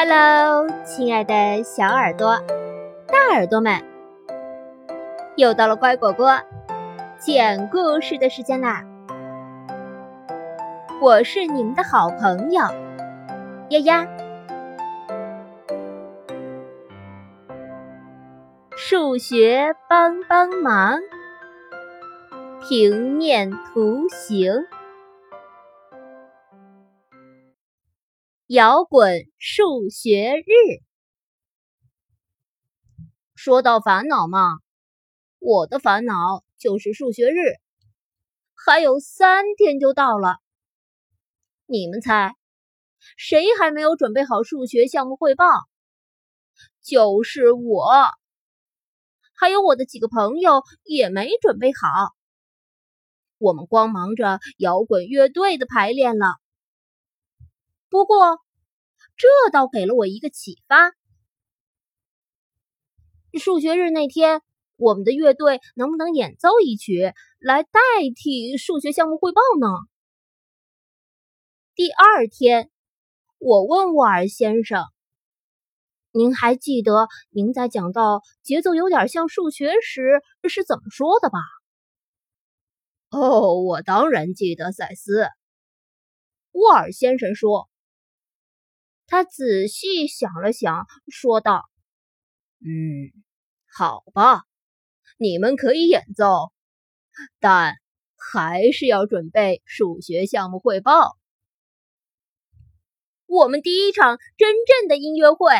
Hello，亲爱的小耳朵、大耳朵们，又到了乖果果讲故事的时间啦！我是你们的好朋友丫丫。数学帮帮忙，平面图形。摇滚数学日，说到烦恼嘛，我的烦恼就是数学日，还有三天就到了。你们猜，谁还没有准备好数学项目汇报？就是我，还有我的几个朋友也没准备好。我们光忙着摇滚乐队的排练了。不过，这倒给了我一个启发。数学日那天，我们的乐队能不能演奏一曲来代替数学项目汇报呢？第二天，我问沃尔先生：“您还记得您在讲到节奏有点像数学时是怎么说的吧？”“哦，我当然记得，赛斯。”沃尔先生说。他仔细想了想，说道：“嗯，好吧，你们可以演奏，但还是要准备数学项目汇报。我们第一场真正的音乐会，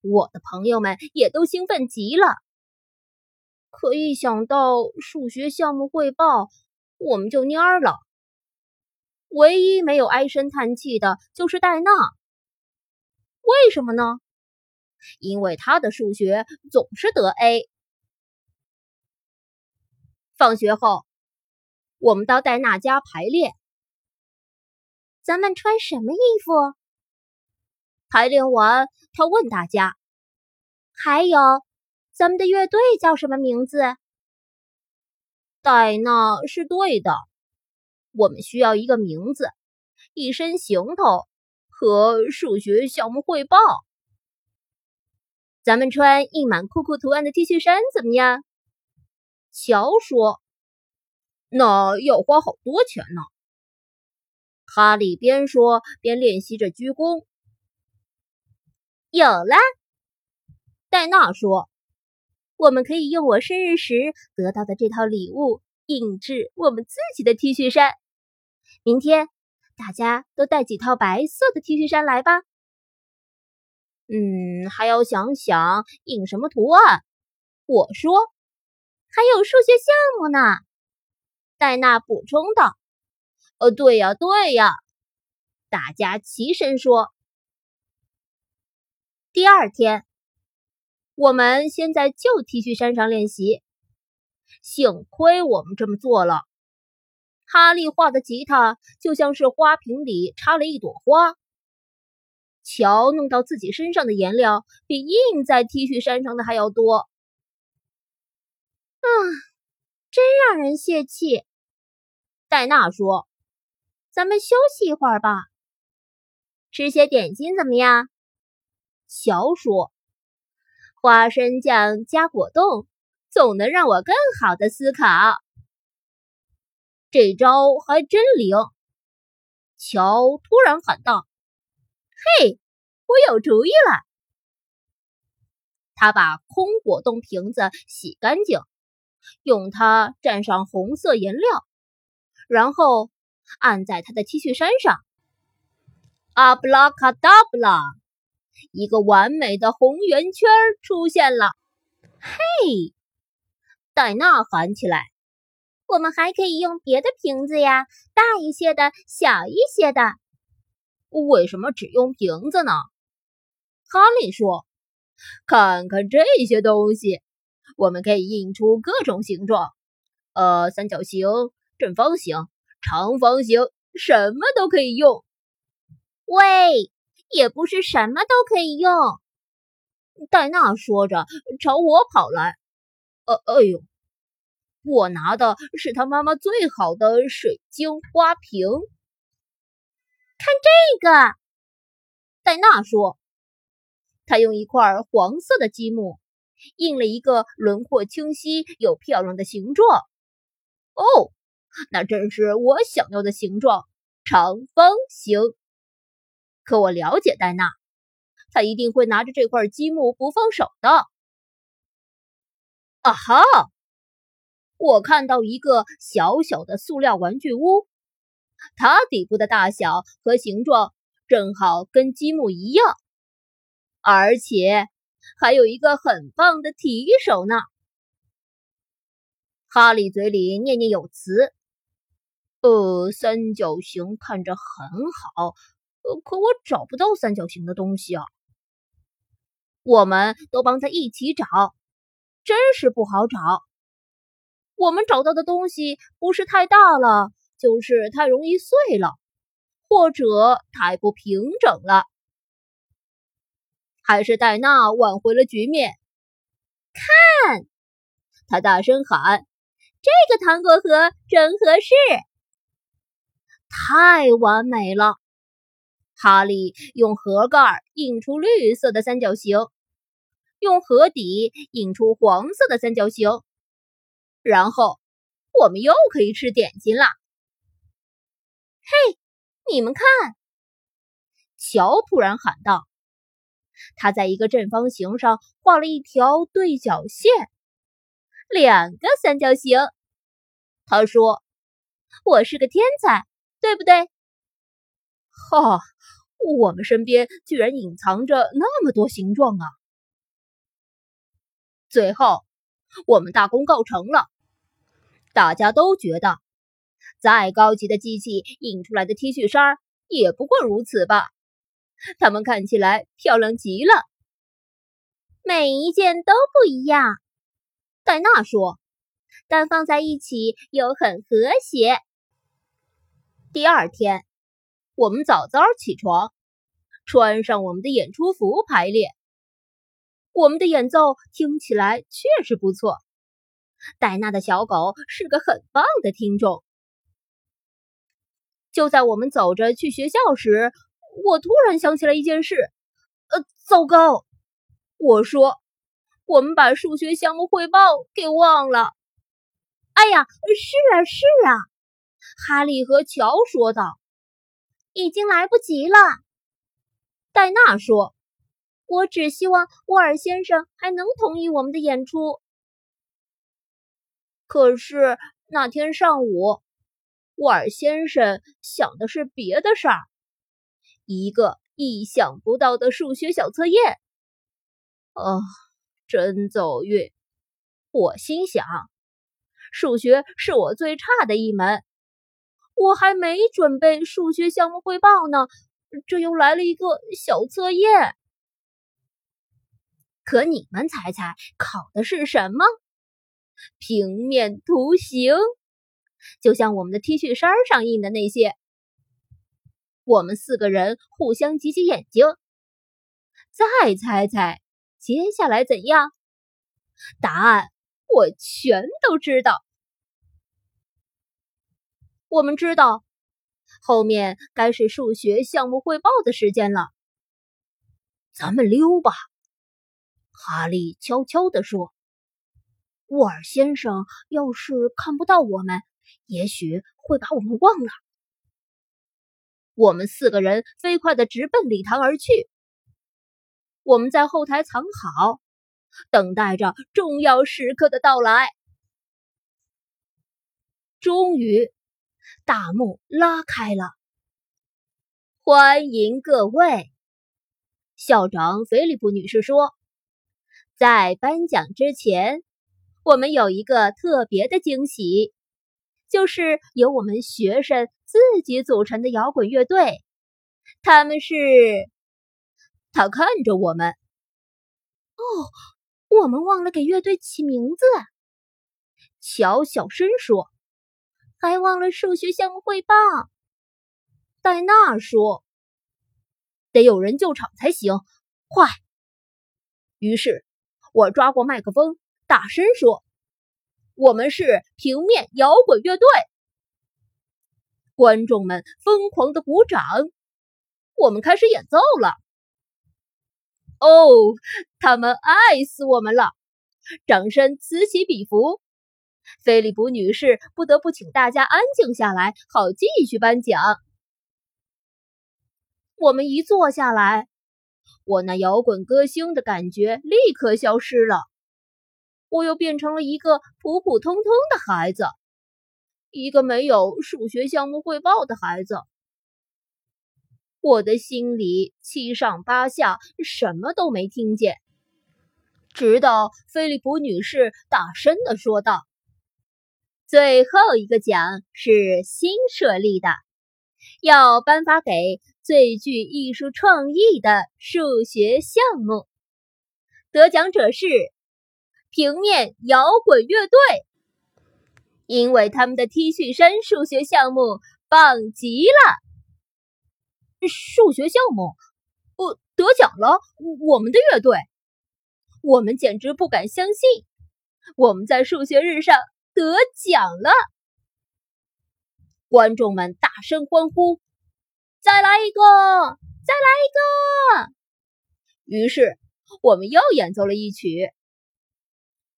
我的朋友们也都兴奋极了。可一想到数学项目汇报，我们就蔫了。”唯一没有唉声叹气的就是戴娜。为什么呢？因为他的数学总是得 A。放学后，我们到戴娜家排练。咱们穿什么衣服？排练完，他问大家：“还有，咱们的乐队叫什么名字？”戴娜是对的。我们需要一个名字，一身行头和数学项目汇报。咱们穿印满酷酷图案的 T 恤衫怎么样？乔说：“那要花好多钱呢。”哈利边说边练习着鞠躬。有了，戴娜说：“我们可以用我生日时得到的这套礼物印制我们自己的 T 恤衫。”明天大家都带几套白色的 T 恤衫来吧。嗯，还要想想印什么图案。我说，还有数学项目呢。戴娜补充道：“呃，对呀，对呀。”大家齐声说。第二天，我们先在旧 T 恤衫上练习。幸亏我们这么做了。哈利画的吉他就像是花瓶里插了一朵花。乔弄到自己身上的颜料比印在 T 恤衫上的还要多。啊，真让人泄气。戴娜说：“咱们休息一会儿吧，吃些点心怎么样？”乔说：“花生酱加果冻，总能让我更好的思考。”这招还真灵！乔突然喊道：“嘿，我有主意了！”他把空果冻瓶子洗干净，用它蘸上红色颜料，然后按在他的 T 恤衫上。阿布拉卡达布拉！一个完美的红圆圈出现了。嘿，戴娜喊起来。我们还可以用别的瓶子呀，大一些的，小一些的。为什么只用瓶子呢？哈利说：“看看这些东西，我们可以印出各种形状，呃，三角形、正方形、长方形，什么都可以用。”喂，也不是什么都可以用。戴娜说着，朝我跑来。呃，哎呦！我拿的是他妈妈最好的水晶花瓶。看这个，戴娜说：“她用一块黄色的积木印了一个轮廓清晰又漂亮的形状。哦，那正是我想要的形状——长方形。可我了解戴娜，她一定会拿着这块积木不放手的。啊哈！我看到一个小小的塑料玩具屋，它底部的大小和形状。”正好跟积木一样，而且还有一个很棒的提手呢。哈利嘴里念念有词：“呃，三角形看着很好，呃，可我找不到三角形的东西啊。”我们都帮他一起找，真是不好找。我们找到的东西不是太大了，就是太容易碎了。或者太不平整了，还是戴娜挽回了局面。看，他大声喊：“这个糖果盒真合适，太完美了！”哈利用盒盖印出绿色的三角形，用盒底印出黄色的三角形，然后我们又可以吃点心了。嘿！你们看，乔突然喊道：“他在一个正方形上画了一条对角线，两个三角形。”他说：“我是个天才，对不对？”哈，我们身边居然隐藏着那么多形状啊！最后，我们大功告成了，大家都觉得。再高级的机器印出来的 T 恤衫也不过如此吧？它们看起来漂亮极了，每一件都不一样。戴娜说：“但放在一起又很和谐。”第二天，我们早早起床，穿上我们的演出服排练。我们的演奏听起来确实不错。戴娜的小狗是个很棒的听众。就在我们走着去学校时，我突然想起了一件事。呃，糟糕！我说，我们把数学项目汇报给忘了。哎呀，是啊，是啊！哈利和乔说道。已经来不及了，戴娜说。我只希望沃尔先生还能同意我们的演出。可是那天上午。沃尔先生想的是别的事儿，一个意想不到的数学小测验。哦，真走运！我心想，数学是我最差的一门，我还没准备数学项目汇报呢，这又来了一个小测验。可你们猜猜，考的是什么？平面图形。就像我们的 T 恤衫上印的那些，我们四个人互相挤挤眼睛，再猜猜接下来怎样？答案我全都知道。我们知道，后面该是数学项目汇报的时间了。咱们溜吧，哈利悄悄地说。沃尔先生要是看不到我们。也许会把我们忘了。我们四个人飞快的直奔礼堂而去。我们在后台藏好，等待着重要时刻的到来。终于，大幕拉开了。欢迎各位，校长菲利普女士说：“在颁奖之前，我们有一个特别的惊喜。”就是由我们学生自己组成的摇滚乐队，他们是。他看着我们。哦，我们忘了给乐队起名字。乔小声说：“还忘了数学项目汇报。”戴娜说：“得有人救场才行，快！”于是我抓过麦克风，大声说。我们是平面摇滚乐队，观众们疯狂的鼓掌。我们开始演奏了。哦，他们爱死我们了！掌声此起彼伏。菲利普女士不得不请大家安静下来，好继续颁奖。我们一坐下来，我那摇滚歌星的感觉立刻消失了，我又变成了一个普普通通的孩子，一个没有数学项目汇报的孩子。我的心里七上八下，什么都没听见，直到菲利普女士大声地说道：“最后一个奖是新设立的，要颁发给最具艺术创意的数学项目。得奖者是平面摇滚乐队，因为他们的 T 恤衫数学项目棒极了。”数学项目，呃，得奖了！我们的乐队，我们简直不敢相信，我们在数学日上得奖了！观众们大声欢呼：“再来一个，再来一个！”于是我们又演奏了一曲。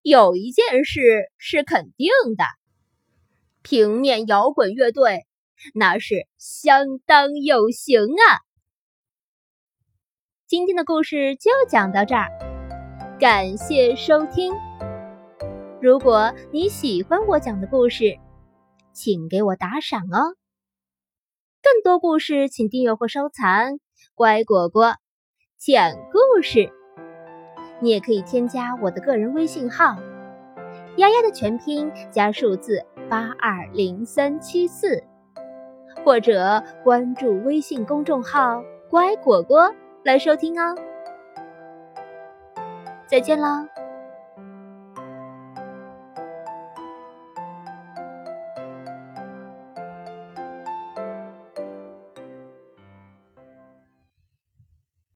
有一件事是肯定的：平面摇滚乐队。那是相当有型啊！今天的故事就讲到这儿，感谢收听。如果你喜欢我讲的故事，请给我打赏哦。更多故事，请订阅或收藏。乖果果讲故事，你也可以添加我的个人微信号“丫丫”的全拼加数字八二零三七四。或者关注微信公众号“乖果果”来收听哦。再见喽。